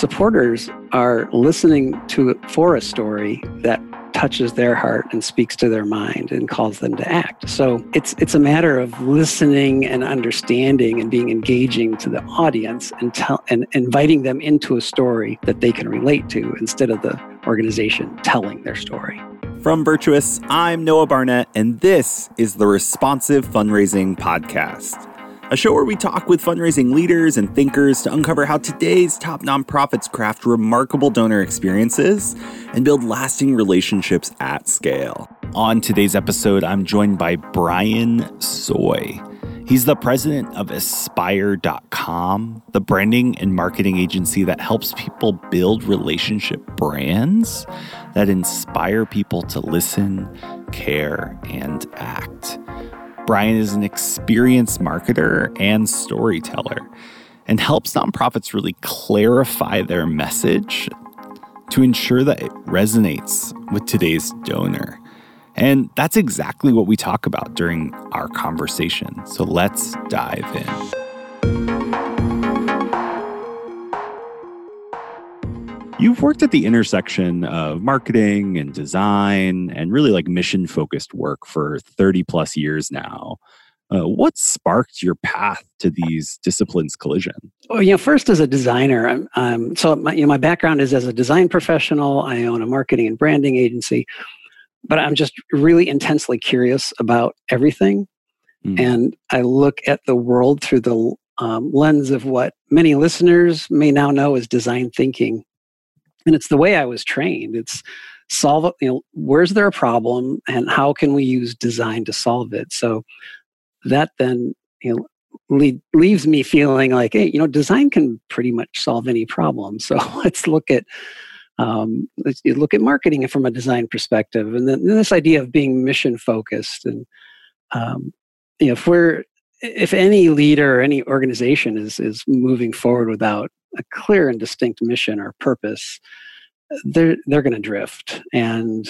supporters are listening to for a story that touches their heart and speaks to their mind and calls them to act. So it's it's a matter of listening and understanding and being engaging to the audience and tell and inviting them into a story that they can relate to instead of the organization telling their story. From Virtuous, I'm Noah Barnett, and this is the Responsive Fundraising Podcast a show where we talk with fundraising leaders and thinkers to uncover how today's top nonprofits craft remarkable donor experiences and build lasting relationships at scale. On today's episode, I'm joined by Brian Sooy. He's the president of Aspire.com, the branding and marketing agency that helps people build relationship brands that inspire people to listen, care, and act. Brian is an experienced marketer and storyteller and helps nonprofits really clarify their message to ensure that it resonates with today's donor. And that's exactly what we talk about during our conversation. So let's dive in. You've worked at the intersection of marketing and design and really like mission focused work for 30 plus years now. Uh, what sparked your path to these disciplines collision? Well, you know, first as a designer, I'm, um, so my, you know, my background is as a design professional. I own a marketing and branding agency, but I'm just really intensely curious about everything, mm. and I look at the world through the um, lens of what many listeners may now know as design thinking and it's the way i was trained. It's solve you know where's there a problem and how can we use design to solve it? So that then you know lead, leaves me feeling like hey you know design can pretty much solve any problem. So let's look at um, let's look at marketing from a design perspective and then this idea of being mission focused and um, you know if we're if any leader or any organization is is moving forward without a clear and distinct mission or purpose, they're they're going to drift. And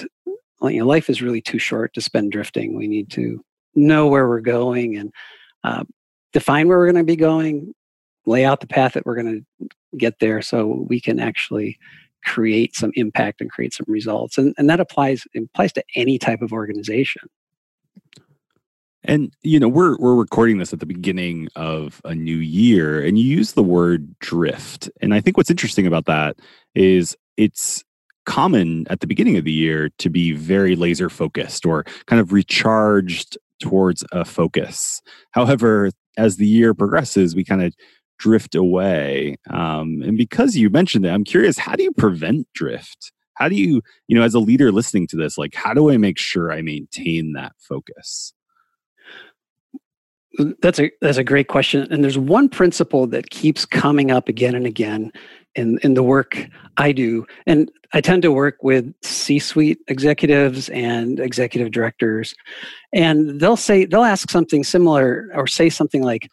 you know, life is really too short to spend drifting. We need to know where we're going and uh, define where we're going to be going, lay out the path that we're going to get there, so we can actually create some impact and create some results. And and that applies applies to any type of organization. And you know, we're we're recording this at the beginning of a new year and you use the word drift. And I think what's interesting about that is it's common at the beginning of the year to be very laser focused or kind of recharged towards a focus. However, as the year progresses, we kind of drift away. Um, and because you mentioned it, I'm curious, how do you prevent drift? How do you, you know, as a leader listening to this, like, how do I make sure I maintain that focus? That's a that's a great question. And there's one principle that keeps coming up again and again in in the work I do. And I tend to work with C-suite executives and executive directors. And they'll say they'll ask something similar or say something like,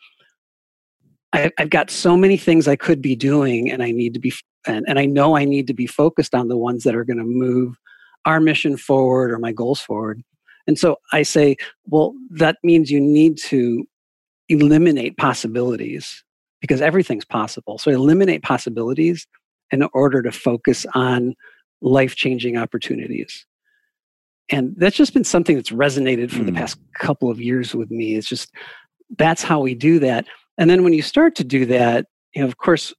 I, have got so many things I could be doing, and I need to be, and, and I know I need to be focused on the ones that are going to move our mission forward or my goals forward. And so I say, well, that means you need to eliminate possibilities because everything's possible. So eliminate possibilities in order to focus on life changing opportunities. And that's just been something that's resonated for mm. the past couple of years with me. It's just that's how we do that. And then when you start to do that, you know, of course,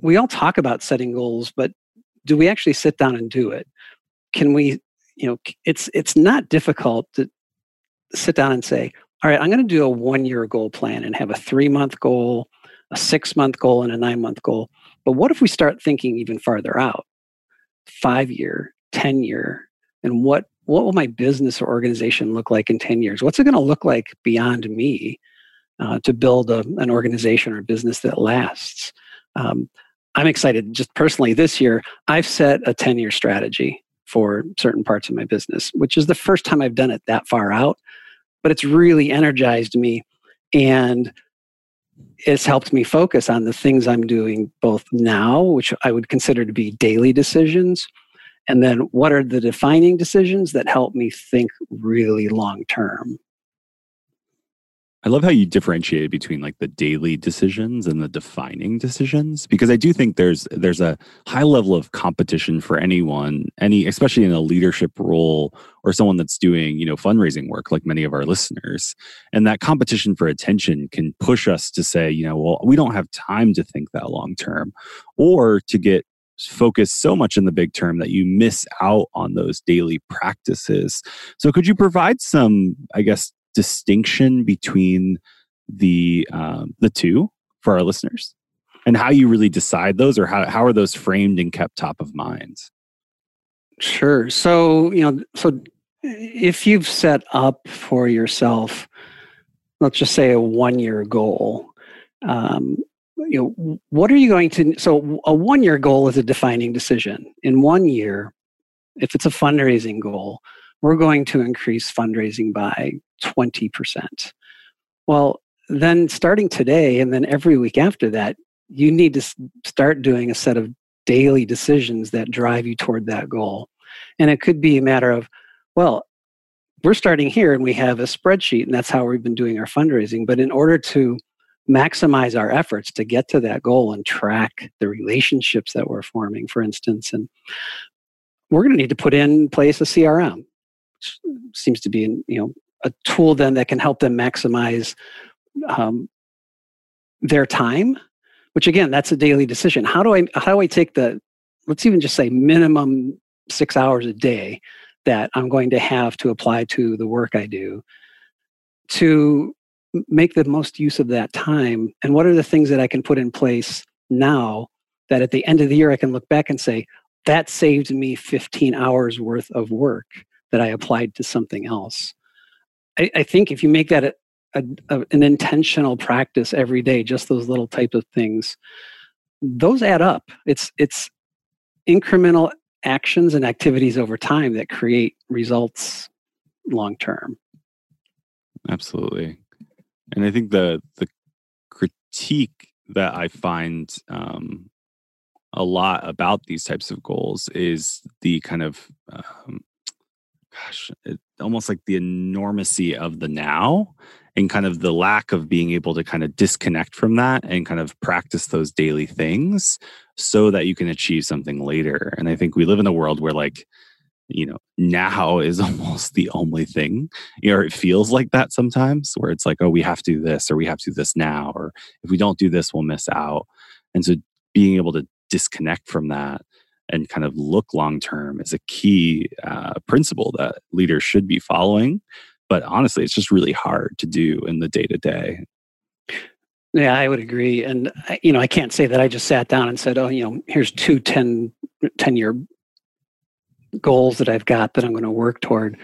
we all talk about setting goals, but do we actually sit down and do it? Can we you know it's it's not difficult to sit down and say all right i'm going to do a one year goal plan and have a three month goal a six month goal and a nine month goal. But what if we start thinking even farther out? Five year ten year and what what will my business or organization look like in 10 years? What's it going to look like beyond me uh, to build a, an organization or business that lasts? Um, i'm excited. Just personally this year i've set a 10 year strategy for certain parts of my business, which is the first time I've done it that far out. But it's really energized me and it's helped me focus on the things I'm doing both now, which I would consider to be daily decisions, and then what are the defining decisions that help me think really long term. I love how you differentiate between like the daily decisions and the defining decisions because I do think there's there's a high level of competition for anyone, any especially in a leadership role or someone that's doing, you know, fundraising work like many of our listeners. And that competition for attention can push us to say, you know, well, we don't have time to think that long term or to get focused so much in the big term that you miss out on those daily practices. So could you provide some, I guess, distinction between the um, the two for our listeners? And how you really decide those or how, how are those framed and kept top of mind? Sure. So you know so if you've set up for yourself let's just say a one year goal um, you know what are you going to so a one year goal is a defining decision. In one year if it's a fundraising goal we're going to increase fundraising by 20%. Well, then starting today and then every week after that, you need to start doing a set of daily decisions that drive you toward that goal. And it could be a matter of, well, we're starting here and we have a spreadsheet, and that's how we've been doing our fundraising. But in order to maximize our efforts to get to that goal and track the relationships that we're forming, for instance, and we're going to need to put in place a CRM seems to be you know a tool then that can help them maximize um, their time which again that's a daily decision. How do i how do i take the let's even just say minimum six hours a day that i'm going to have to apply to the work i do to make the most use of that time? And what are the things that i can put in place now that at the end of the year i can look back and say that saved me 15 hours worth of work that I applied to something else. I, I think if you make that a, a, a, an intentional practice every day, just those little type of things, those add up. It's it's incremental actions and activities over time that create results long term. Absolutely, and I think the the critique that I find um, a lot about these types of goals is the kind of um, gosh, it, almost like the enormity of the now and kind of the lack of being able to kind of disconnect from that and kind of practice those daily things so that you can achieve something later. And I think we live in a world where like, you know, now is almost the only thing, you know, it feels like that sometimes where it's like, oh, we have to do this or we have to do this now, or if we don't do this, we'll miss out. And so being able to disconnect from that and kind of look long term is a key uh, principle that leaders should be following. But honestly, it's just really hard to do in the day to day. Yeah, I would agree. And, you know, I can't say that I just sat down and said, oh, you know, here's two 10, 10 year goals that I've got that I'm going to work toward.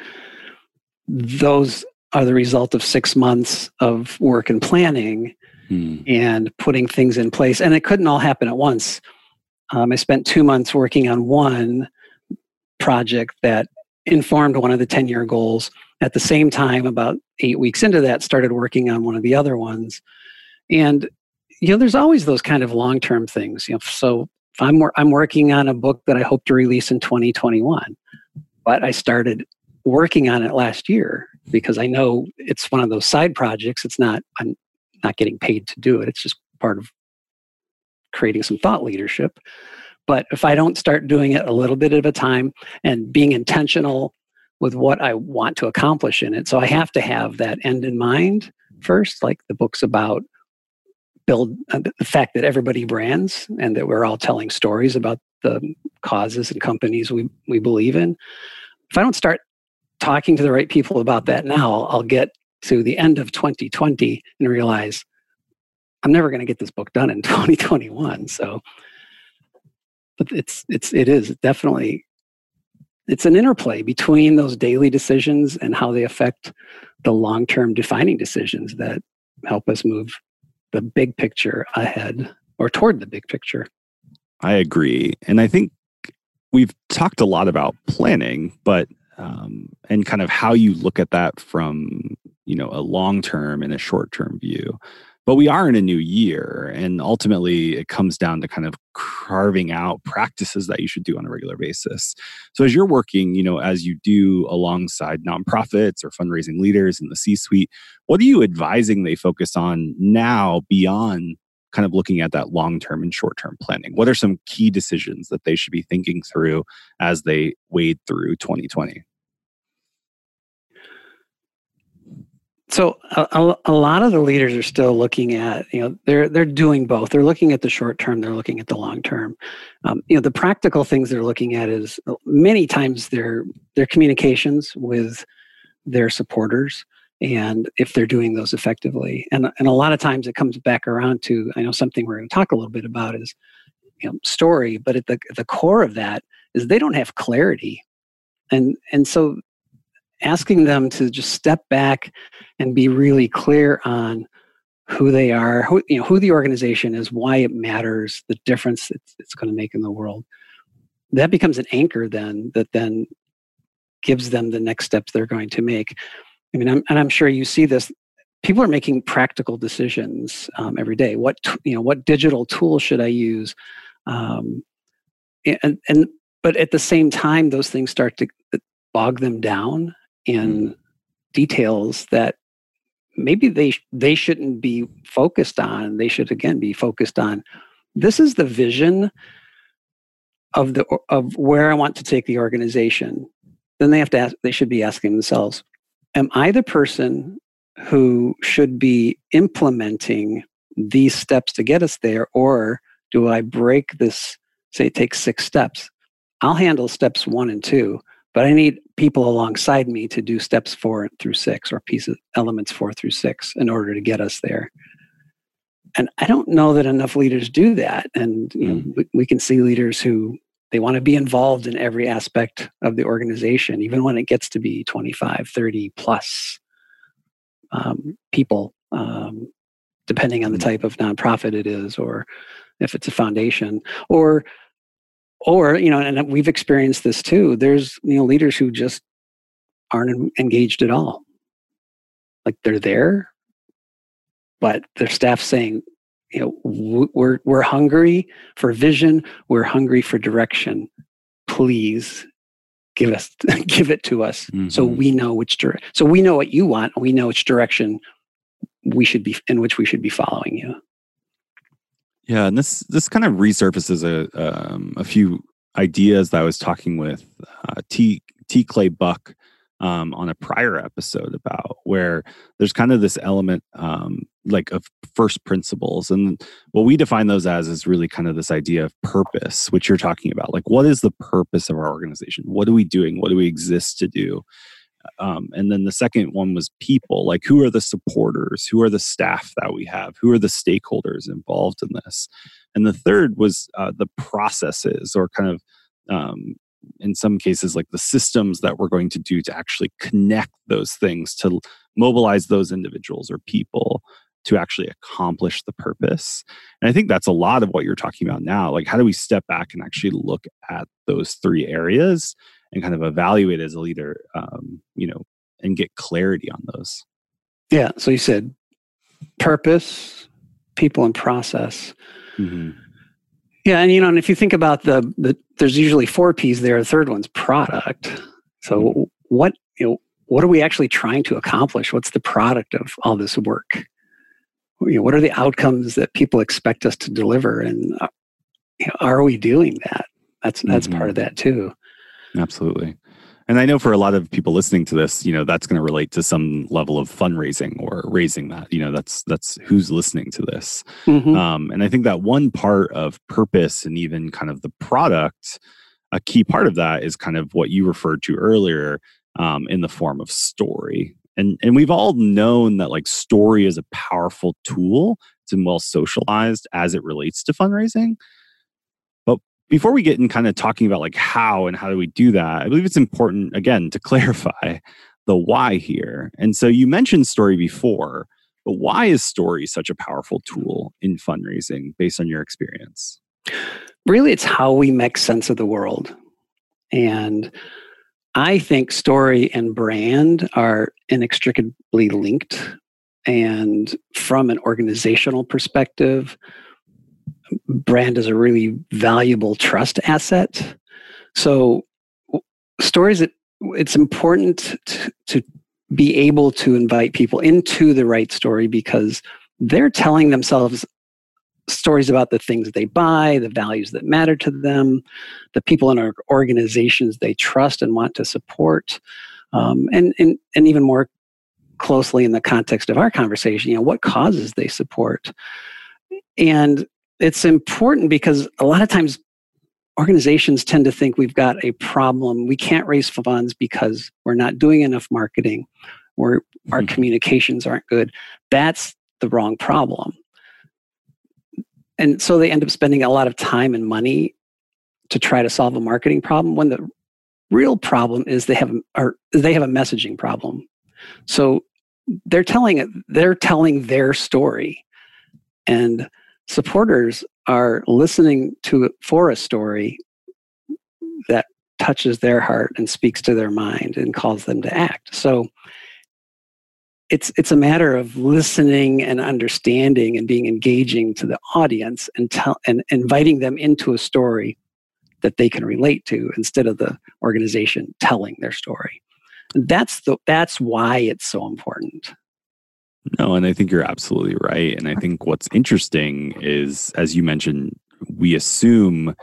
Those are the result of six months of work and planning hmm. and putting things in place. And it couldn't all happen at once. Um, I spent two months working on one project that informed one of the 10 year goals. At the same time, about eight weeks into that, started working on one of the other ones. And, you know, there's always those kind of long term things. You know, so if I'm, I'm working on a book that I hope to release in 2021, but I started working on it last year because I know it's one of those side projects. It's not, I'm not getting paid to do it. It's just part of creating some thought leadership. But if I don't start doing it a little bit at a time and being intentional with what I want to accomplish in it, so I have to have that end in mind first, like the book's about build uh, the fact that everybody brands and that we're all telling stories about the causes and companies we, we believe in. If I don't start talking to the right people about that now, I'll get to the end of 2020 and realize I'm never going to get this book done in 2021. So, but it's it's it is definitely it's an interplay between those daily decisions and how they affect the long-term defining decisions that help us move the big picture ahead or toward the big picture. I agree, and I think we've talked a lot about planning, but um, and kind of how you look at that from you know a long term and a short term view but we are in a new year and ultimately it comes down to kind of carving out practices that you should do on a regular basis. So as you're working you know as you do alongside nonprofits or fundraising leaders in the c suite what are you advising they focus on now beyond kind of looking at that long term and short term planning? What are some key decisions that they should be thinking through as they wade through 2020 So a, a, lot of the leaders are still looking at, you know, they're they're doing both. They're looking at the short term. They're looking at the long term. Um, you know, the practical things they're looking at is uh, many times their their communications with their supporters and if they're doing those effectively. And and a lot of times it comes back around to I know something we're going to talk a little bit about is you know story, but at the the core of that is they don't have clarity. And and so asking them to just step back and be really clear on who they are, who, you know, who the organization is, why it matters, the difference it's, it's going to make in the world. That becomes an anchor then that then gives them the next steps they're going to make. I mean, I'm, and I'm sure you see this. People are making practical decisions um, every day. What you know, what digital tool should I use? Um, and and but at the same time, those things start to uh, bog them down in details that maybe they they shouldn't be focused on they should again be focused on this is the vision of the of where i want to take the organization. Then they have to ask they should be asking themselves am i the person who should be implementing these steps to get us there or do i break this say it takes six steps? I'll handle steps one and two but I need people alongside me to do steps four through six or pieces elements four through six in order to get us there. And I don't know that enough leaders do that. And you know, mm. we, we can see leaders who they want to be involved in every aspect of the organization, even when it gets to be 25, 30 plus um, people, um, depending on the mm. type of nonprofit it is, or if it's a foundation, or or you know and we've experienced this too there's you know leaders who just aren't engaged at all. Like they're there but their staff saying you know we're we're hungry for vision we're hungry for direction. Please give us give it to us mm-hmm. so we know which direction so we know what you want we know which direction we should be in which we should be following you yeah, and this this kind of resurfaces a um, a few ideas that I was talking with uh, T T Clay Buck um, on a prior episode about where there's kind of this element um, like of first principles, and what we define those as is really kind of this idea of purpose, which you're talking about. Like, what is the purpose of our organization? What are we doing? What do we exist to do? Um, and then the second one was people like who are the supporters who are the staff that we have who are the stakeholders involved in this and the third was uh, the processes or kind of um, in some cases like the systems that we're going to do to actually connect those things to mobilize those individuals or people to actually accomplish the purpose. And I think that's a lot of what you're talking about now. Like, how do we step back and actually look at those three areas and kind of evaluate as a leader, um, you know, and get clarity on those. Yeah. So you said purpose, people, and process. Mm-hmm. Yeah, and you know, and if you think about the, the there's usually four P's there. The third one's product. So mm-hmm. what you know, what are we actually trying to accomplish? What's the product of all this work? You know, what are the outcomes that people expect us to deliver, and uh, you know, are we doing that? That's that's mm-hmm. part of that too. Absolutely. And I know for a lot of people listening to this, you know, that's going to relate to some level of fundraising or raising that. You know, that's that's who's listening to this. Mm-hmm. Um, and I think that one part of purpose and even kind of the product, a key part of that is kind of what you referred to earlier um, in the form of story. And and we've all known that like story is a powerful tool. It's well socialized as it relates to fundraising before we get in kind of talking about like how and how do we do that, I believe it's important again to clarify the why here. And so you mentioned story before, but why is story such a powerful tool in fundraising based on your experience? Really, it's how we make sense of the world. And I think story and brand are inextricably linked. and from an organizational perspective, brand is a really valuable trust asset. So, stories that it's important to, to be able to invite people into the right story because they're telling themselves stories about the things they buy, the values that matter to them, the people in our organizations they trust and want to support, um, and, and, and even more closely in the context of our conversation, you know, what causes they support. And it's important because a lot of times organizations tend to think we've got a problem. We can't raise funds because we're not doing enough marketing or our mm-hmm. communications aren't good. That's the wrong problem. And so they end up spending a lot of time and money to try to solve a marketing problem when the real problem is they have or they have a messaging problem. So they're telling it they're telling their story and supporters are listening to for a story that touches their heart and speaks to their mind and calls them to act. So it's it's a matter of listening and understanding and being engaging to the audience and tell and inviting them into a story that they can relate to instead of the organization telling their story. That's the that's why it's so important no, and I think you're absolutely right. And I think what's interesting is, as you mentioned, we assume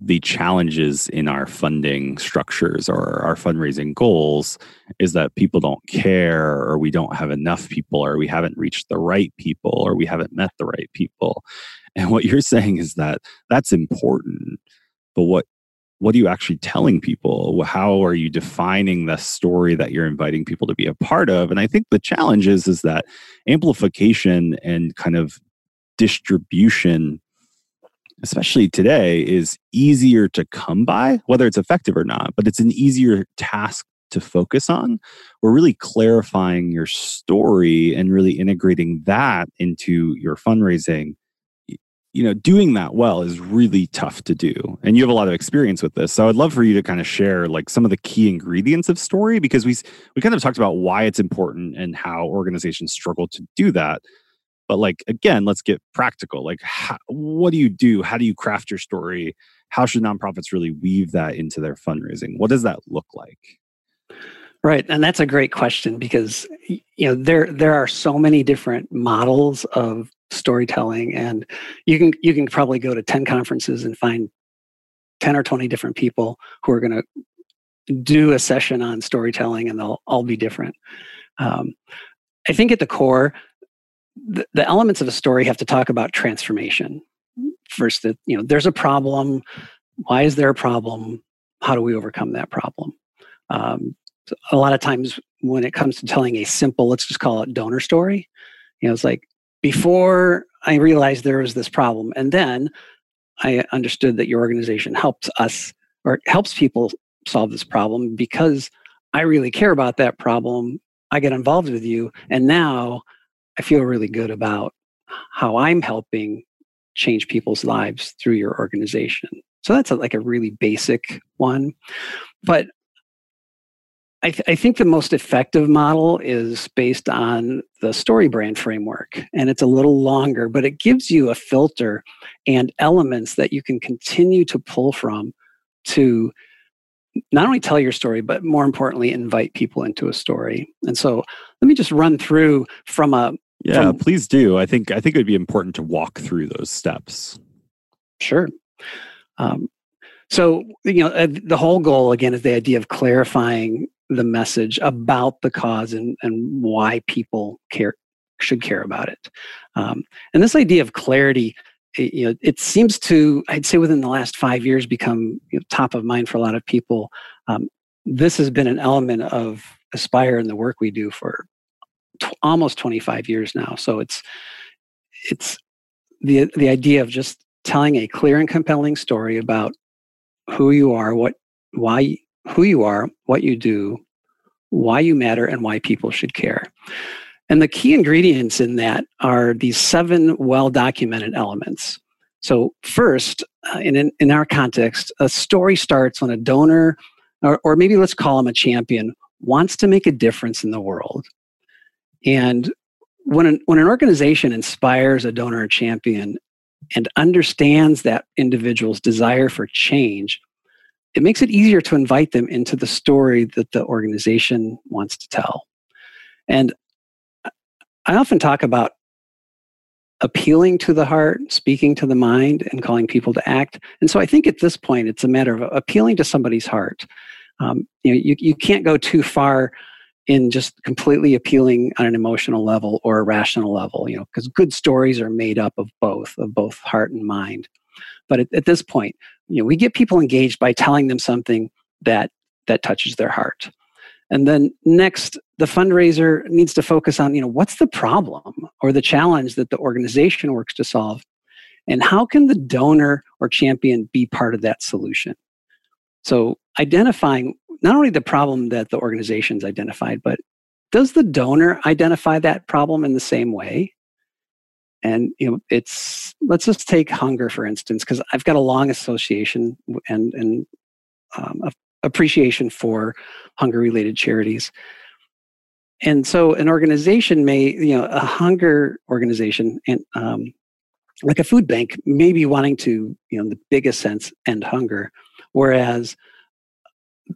the challenges in our funding structures or our fundraising goals is that people don't care or we don't have enough people or we haven't reached the right people or we haven't met the right people. And what you're saying is that that's important. But what what are you actually telling people? How are you defining the story that you're inviting people to be a part of? And I think the challenge is, is that amplification and kind of distribution, especially today, is easier to come by, whether it's effective or not, but it's an easier task to focus on. We're really clarifying your story and really integrating that into your fundraising you know doing that well is really tough to do. And you have a lot of experience with this. So i'd love for you to kind of share like some of the key ingredients of story because we we kind of talked about why it's important and how organizations struggle to do that. But like again let's get practical. Like how, what do you do? How do you craft your story? How should nonprofits really weave that into their fundraising? What does that look like? Right, and that's a great question because you know there there are so many different models of storytelling and you can you can probably go to 10 conferences and find 10 or 20 different people who are going to do a session on storytelling and they'll all be different. Um, i think at the core the, the elements of a story have to talk about transformation. First that you know there's a problem. Why is there a problem? How do we overcome that problem? Um, a lot of times when it comes to telling a simple let's just call it donor story you know it's like before I realized there was this problem. And then I understood that your organization helps us or helps people solve this problem because I really care about that problem. I get involved with you. And now I feel really good about how I'm helping change people's lives through your organization. So that's a, like a really basic one. But I, th- I, think the most effective model is based on the StoryBrand framework and it's a little longer but it gives you a filter and elements that you can continue to pull from to not only tell your story but more importantly invite people into a story. And so let me just run through from a yeah from, please do. I think i think it would be important to walk through those steps. Sure. Um, so you know uh, the whole goal again is the idea of clarifying the message about the cause and, and why people care should care about it. Um, and this idea of clarity, it, you know, it seems to, I'd say, within the last five years, become you know, top of mind for a lot of people. Um, this has been an element of Aspire and the work we do for t- almost 25 years now. So it's it's the the idea of just telling a clear and compelling story about who you are, what why who you are, what you do, why you matter, and why people should care. And the key ingredients in that are these seven well documented elements. So, first, uh, in, in our context, a story starts when a donor, or, or maybe let's call him a champion, wants to make a difference in the world. And when an, when an organization inspires a donor or champion and understands that individual's desire for change, it makes it easier to invite them into the story that the organization wants to tell. And I often talk about appealing to the heart, speaking to the mind, and calling people to act. And so I think at this point, it's a matter of appealing to somebody's heart. Um, you know, you, you can't go too far in just completely appealing on an emotional level or a rational level, you know, because good stories are made up of both, of both heart and mind. But at, at this point, you know, we get people engaged by telling them something that that touches their heart. And then next, the fundraiser needs to focus on, you know, what's the problem or the challenge that the organization works to solve? And how can the donor or champion be part of that solution? So identifying not only the problem that the organization's identified, but does the donor identify that problem in the same way? And you know, it's let's just take hunger for instance, because I've got a long association and and um, appreciation for hunger-related charities. And so, an organization may, you know, a hunger organization and um, like a food bank may be wanting to, you know, in the biggest sense, end hunger, whereas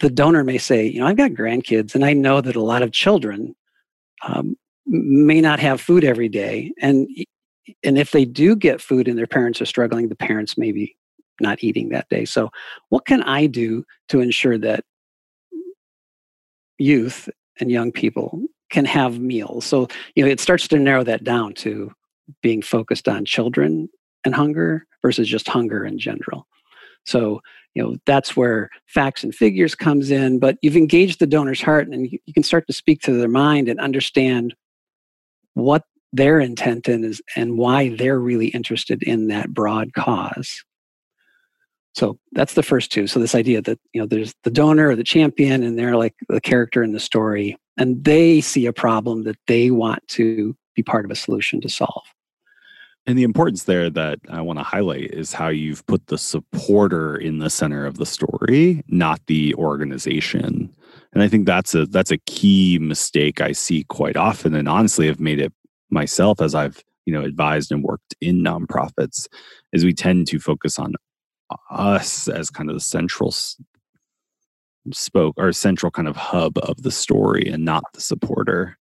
the donor may say, you know, I've got grandkids and I know that a lot of children um, may not have food every day. And, and if they do get food and their parents are struggling, the parents may be not eating that day. So, what can I do to ensure that youth and young people can have meals? So, you know, it starts to narrow that down to being focused on children and hunger versus just hunger in general. So, you know, that's where facts and figures comes in, but you've engaged the donor's heart and you, can start to speak to their mind and understand what their intent is and why they're really interested in that broad cause. So that's the first two. So this idea that you know there's the donor or the champion, and they're like the character in the story, and they see a problem that they want to be part of a solution to solve. And the importance there that I want to highlight is how you've put the supporter in the center of the story, not the organization. And I think that's a that's a key mistake I see quite often. And honestly, I've made it myself as I've you know advised and worked in nonprofits, is we tend to focus on us as kind of the central spoke or central kind of hub of the story and not the supporter.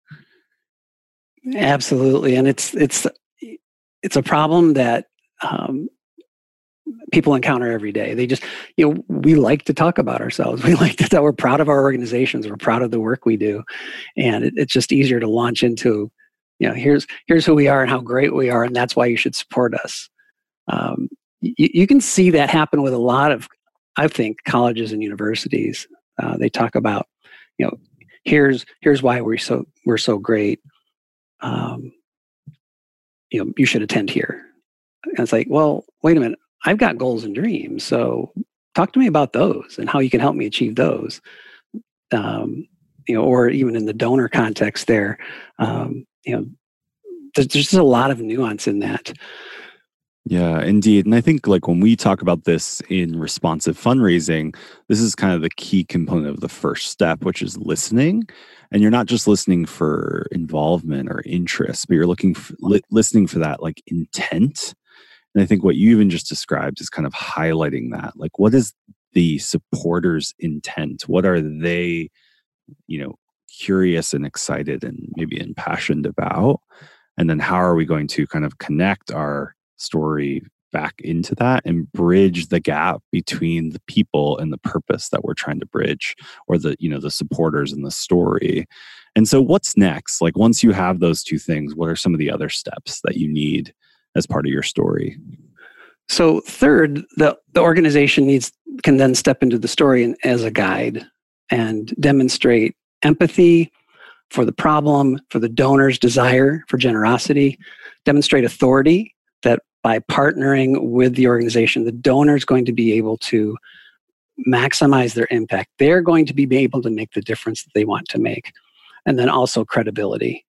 Absolutely, and it's it's it's a problem that um, people encounter every day. They just, you know, we like to talk about ourselves. We like to that we're proud of our organizations. We're proud of the work we do, and it, it's just easier to launch into, you know, here's here's who we are and how great we are, and that's why you should support us. Um, you, you can see that happen with a lot of, I think, colleges and universities. Uh, they talk about, you know, here's here's why we're so we're so great. Um, you know, you should attend here. And it's like, well, wait a minute, I've got goals and dreams. So talk to me about those and how you can help me achieve those. Um, you know, or even in the donor context there, um, you know, there's, there's just a lot of nuance in that. Yeah, indeed. And I think like when we talk about this in responsive fundraising, this is kind of the key component of the first step, which is listening. And you're not just listening for involvement or interest, but you're looking for, li- listening for that like intent. And I think what you even just described is kind of highlighting that. Like what is the supporters intent? What are they, you know, curious and excited and maybe impassioned about? And then how are we going to kind of connect our story back into that and bridge the gap between the people and the purpose that we're trying to bridge or the you know the supporters and the story? And so what's next? Like once you have those two things what are some of the other steps that you need as part of your story? So third the, the organization needs can then step into the story and, as a guide and demonstrate empathy for the problem for the donor's desire for generosity demonstrate authority that by partnering with the organization, the donor is going to be able to maximize their impact. They're going to be able to make the difference that they want to make. And then also credibility.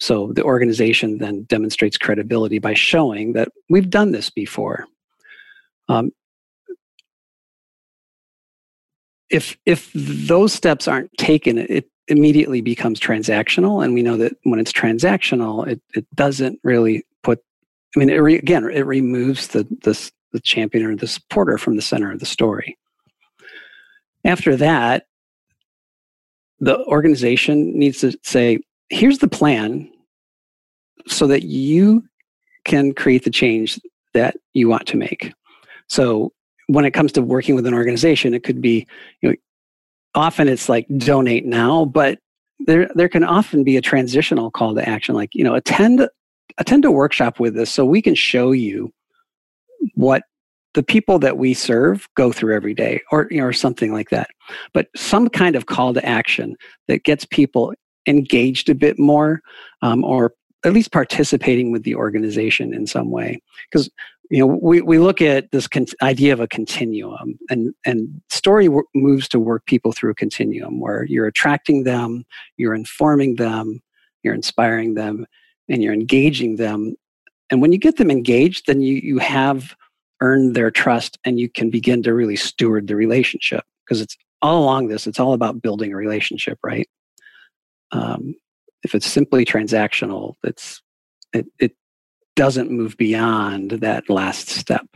So the organization then demonstrates credibility by showing that we've done this before. Um, if if those steps aren't taken, it immediately becomes transactional. And we know that when it's transactional, it, it doesn't really put, I mean, it re, again, it removes the, the, the champion or the supporter from the center of the story. After that, the organization needs to say, here's the plan so that you can create the change that you want to make. So when it comes to working with an organization, it could be, you know, often it's like donate now, but there there can often be a transitional call to action, like you know, attend attend a workshop with us so we can show you what the people that we serve go through every day or you know or something like that. But some kind of call to action that gets people engaged a bit more um, or at least participating with the organization in some way. Because you know we, we look at this con- idea of a continuum and and story w- moves to work people through a continuum where you're attracting them you're informing them you're inspiring them and you're engaging them. And when you get them engaged then you you have earned their trust and you can begin to really steward the relationship because it's all along this it's all about building a relationship right? Um, if it's simply transactional it's it, it doesn't move beyond that last step.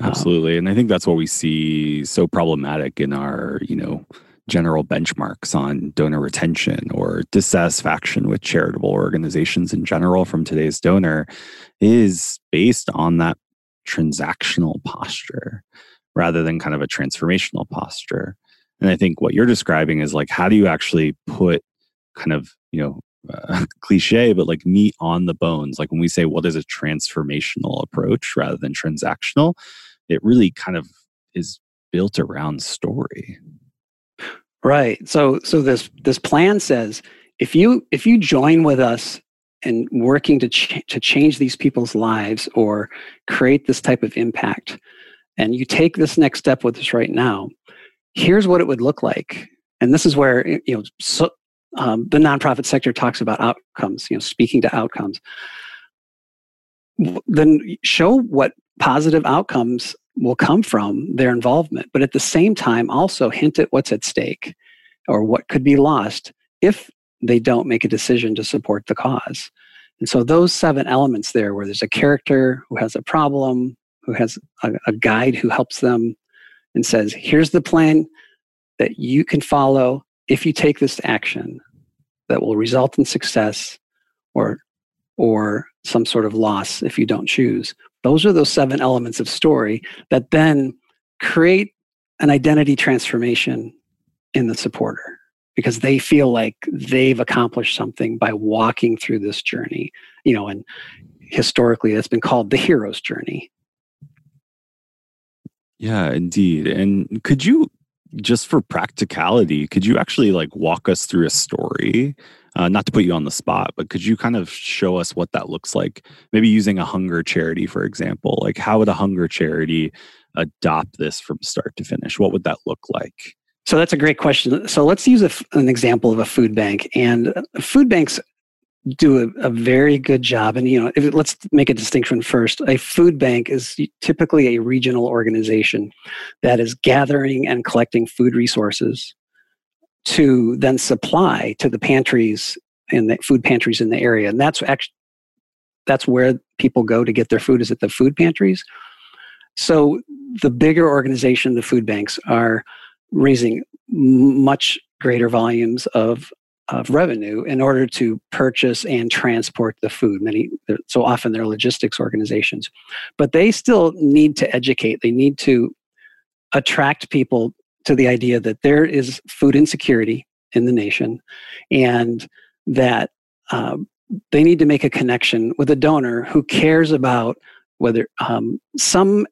Um, Absolutely. Um, and I think that's what we see so problematic in our, you know, general benchmarks on donor retention or dissatisfaction with charitable organizations in general from today's donor is based on that transactional posture rather than kind of a transformational posture. And I think what you're describing is like, how do you actually put kind of, you know, uh, cliche, but like meat on the bones. Like when we say what is a transformational approach rather than transactional, it really kind of is built around story. Right. So so this this plan says if you if you join with us in working to ch- to change these people's lives or create this type of impact and you take this next step with us right now here's what it would look like and this is where you know so, um, the nonprofit sector talks about outcomes, you know, speaking to outcomes. Then show what positive outcomes will come from their involvement, but at the same time, also hint at what's at stake or what could be lost if they don't make a decision to support the cause. And so, those seven elements there, where there's a character who has a problem, who has a, a guide who helps them and says, here's the plan that you can follow if you take this action that will result in success or or some sort of loss if you don't choose those are those seven elements of story that then create an identity transformation in the supporter because they feel like they've accomplished something by walking through this journey you know and historically it's been called the hero's journey. Yeah indeed. And could you just for practicality, could you actually like walk us through a story? Uh, not to put you on the spot, but could you kind of show us what that looks like? Maybe using a hunger charity, for example. Like, how would a hunger charity adopt this from start to finish? What would that look like? So that's a great question. So let's use an example of a food bank. And uh, food banks do a, a, very good job. And you know, if, let's make a distinction first. A food bank is typically a regional organization that is gathering and collecting food resources to then supply to the pantries and the food pantries in the area. And that's actually that's where people go to get their food is at the food pantries. So the bigger organization, the food banks, are raising much greater volumes of of revenue in order to purchase and transport the food. Many, so often they're logistics organizations, but they still need to educate. They need to attract people to the idea that there is food insecurity in the nation, and that um, they need to make a connection with a donor who cares about whether um, some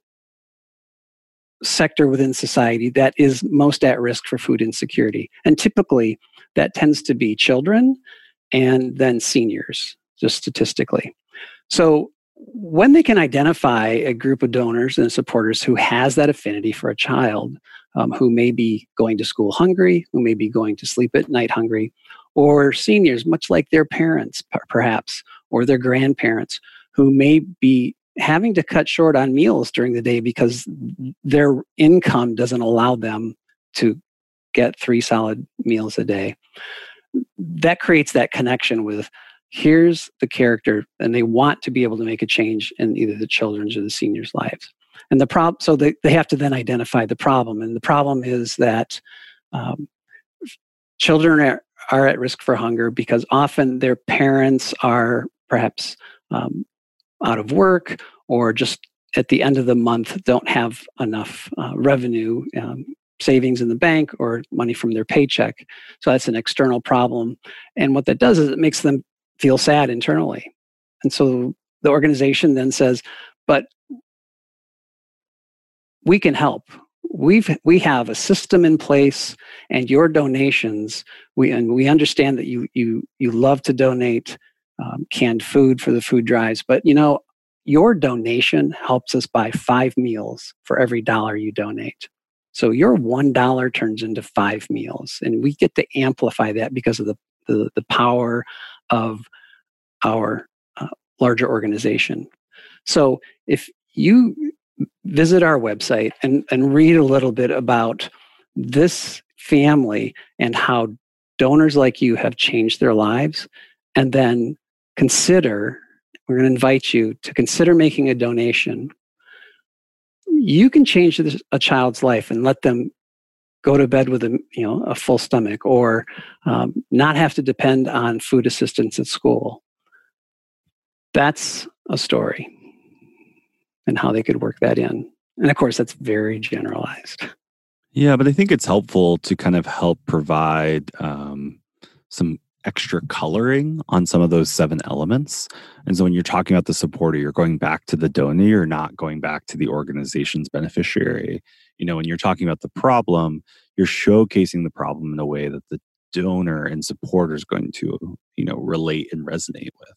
sector within society that is most at risk for food insecurity. And typically, that tends to be children and then seniors, just statistically. So, when they can identify a group of donors and supporters who has that affinity for a child um, who may be going to school hungry, who may be going to sleep at night hungry, or seniors, much like their parents, perhaps, or their grandparents, who may be having to cut short on meals during the day because their income doesn't allow them to get three solid meals a day. That creates that connection with here's the character, and they want to be able to make a change in either the children's or the seniors' lives. And the problem, so they, they have to then identify the problem. And the problem is that um, children are, are at risk for hunger because often their parents are perhaps um, out of work or just at the end of the month don't have enough uh, revenue um, savings in the bank or money from their paycheck. So that's an external problem. And what that does is it makes them feel sad internally. And so the organization then says but we can help. We've we have a system in place and your donations. We and we understand that you you you love to donate um, canned food for the food drives but you know your donation helps us buy five meals for every dollar you donate so your one dollar turns into five meals and we get to amplify that because of the the, the power of our uh, larger organization so if you visit our website and, and read a little bit about this family and how donors like you have changed their lives. And then consider, we're going to invite you to consider making a donation. You can change a child's life and let them go to bed with a you know a full stomach or um, not have to depend on food assistance at school that's a story and how they could work that in. And of course, that's very generalized. Yeah, but I think it's helpful to kind of help provide um, some extra coloring on some of those seven elements. And so when you're talking about the supporter, you're going back to the donor, you're not going back to the organization's beneficiary. You know, when you're talking about the problem, you're showcasing the problem in a way that the donor and supporter is going to, you know, relate and resonate with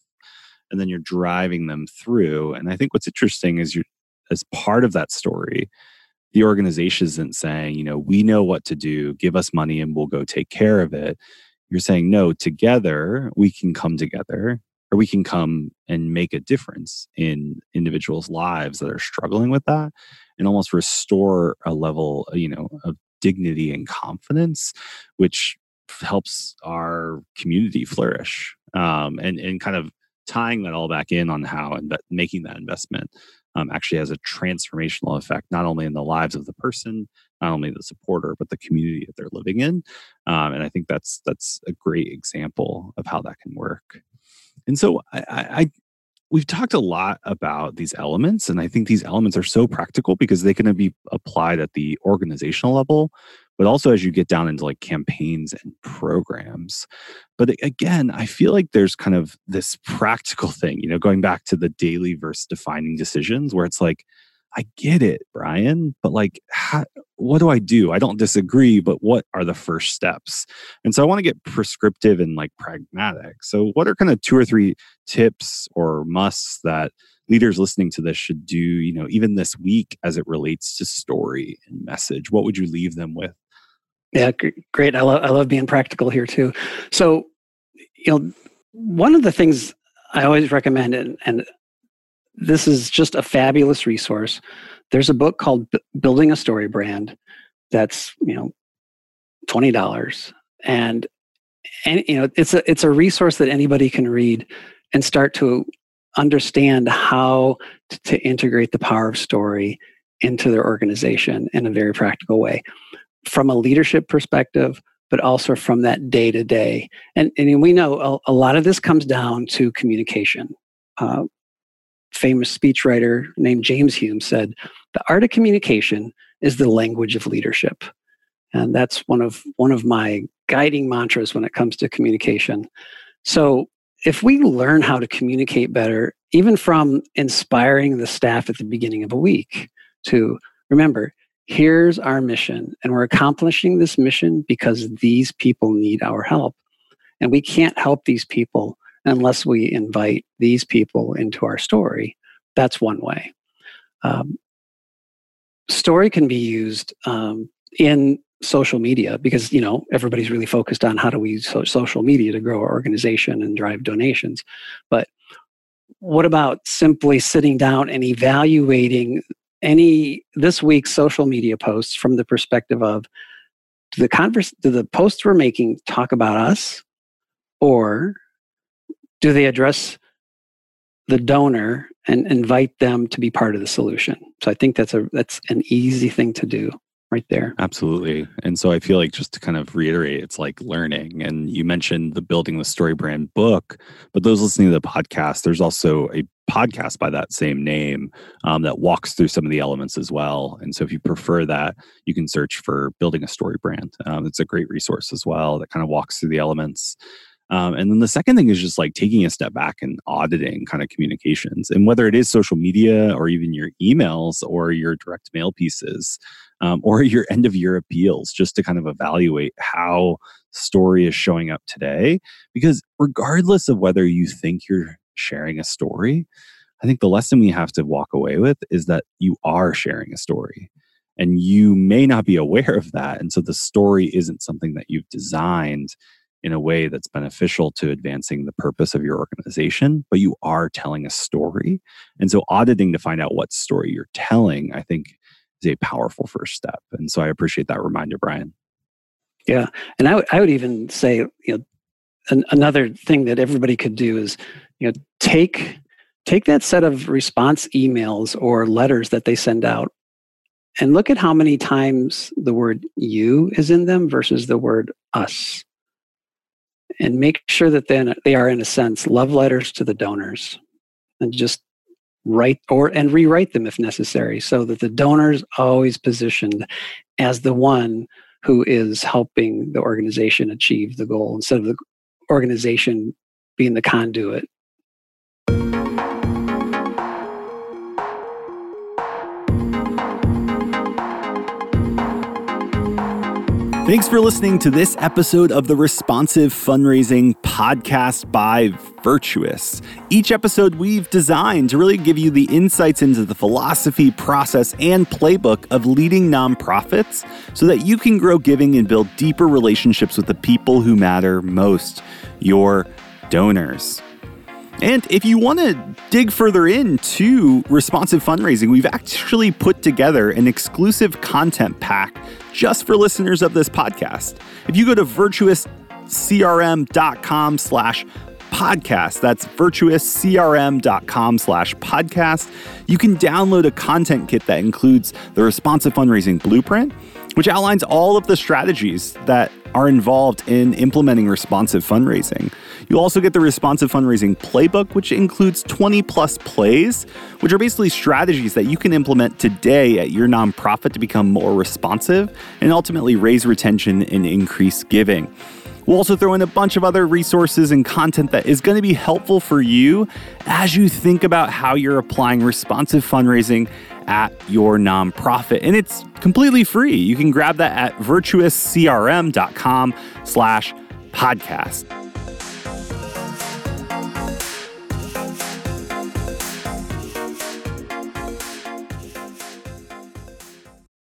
and then you're driving them through. And I think what's interesting is you're as part of that story, the organization isn't saying, you know, we know what to do, give us money and we'll go take care of it. You're saying, no, together we can come together or we can come and make a difference in individuals' lives that are struggling with that and almost restore a level, you know, of dignity and confidence, which helps our community flourish um, and, and kind of tying that all back in on how and making that investment um, actually has a transformational effect, not only in the lives of the person, not only the supporter, but the community that they're living in. Um, and I think that's that's a great example of how that can work. And so I, I we've talked a lot about these elements, and I think these elements are so practical because they can be applied at the organizational level, but also as you get down into like campaigns and programs. But again, I feel like there's kind of this practical thing, you know, going back to the daily versus defining decisions where it's like, I get it, Brian, but like, how, what do I do? I don't disagree, but what are the first steps? And so I want to get prescriptive and like pragmatic. So, what are kind of two or three tips or musts that leaders listening to this should do, you know, even this week as it relates to story and message? What would you leave them with? Yeah, great. I love I love being practical here too. So, you know, one of the things I always recommend, and, and this is just a fabulous resource. There's a book called B- Building a StoryBrand that's you know twenty dollars, and and you know it's a it's a resource that anybody can read and start to understand how to, to integrate the power of story into their organization in a very practical way from a leadership perspective, but also from that day to day. And and we know a, a, lot of this comes down to communication. Uh, famous speechwriter named James Humes said, "The art of communication is the language of leadership," and that's one of one of my guiding mantras when it comes to communication. So if we learn how to communicate better, even from inspiring the staff at the beginning of a week to remember here's our mission, and we're accomplishing this mission because these people need our help. And we can't help these people unless we invite these people into our story. That's one way. Um, story can be used um, in social media because you know everybody's really focused on how do we use social media to grow our organization and drive donations but what about simply sitting down and evaluating any this week's social media posts from the perspective of do the converse do the posts we're making talk about us or do they address the donor and invite them to be part of the solution so i think that's a that's an easy thing to do right there absolutely and so i feel like just to kind of reiterate it's like learning and you mentioned the building the StoryBrand book but those listening to the podcast there's also a podcast by that same name um, that walks through some of the elements as well. And so, if you prefer that, you can search for building a StoryBrand. Um, it's a great resource as well that kind of walks through the elements. Um, and then the second thing is just like taking a step back and auditing kind of communications. And whether it is social media or even your emails or your direct mail pieces um, or your end of year appeals, just to kind of evaluate how story is showing up today. Because regardless of whether you think you're sharing a story, I think the lesson we have to walk away with is that you are sharing a story and you may not be aware of that. And so the story isn't something that you've designed in a way that's beneficial to advancing the purpose of your organization, but you are telling a story. And so auditing to find out what story you're telling, I think is a powerful first step. And so I appreciate that reminder, Brian. Yeah. And I, w- I would even say, you know, an, another thing that everybody could do is you know take take that set of response emails or letters that they send out and look at how many times the word you is in them versus the word us and make sure that then they are in a sense love letters to the donors and just write or and rewrite them if necessary so that the donors always positioned as the one who is helping the organization achieve the goal instead of the organization being the conduit Thanks for listening to this episode of the Responsive Fundraising Podcast by Virtuous. Each episode we've designed to really give you the insights into the philosophy, process, and playbook of leading nonprofits so that you can grow giving and build deeper relationships with the people who matter most your donors. And if you want to dig further into responsive fundraising, we've actually put together an exclusive content pack just for listeners of this podcast. If you go to virtuouscrm.com slash podcast, that's virtuouscrm.com slash podcast, you can download a content kit that includes the responsive fundraising blueprint, which outlines all of the strategies that are involved in implementing responsive fundraising. You'll also get the responsive fundraising playbook, which includes 20 plus plays, which are basically strategies that you can implement today at your nonprofit to become more responsive and ultimately raise retention and increase giving. We'll also throw in a bunch of other resources and content that is going to be helpful for you as you think about how you're applying responsive fundraising at your nonprofit. And it's completely free. You can grab that at virtuouscrm.com slash podcast.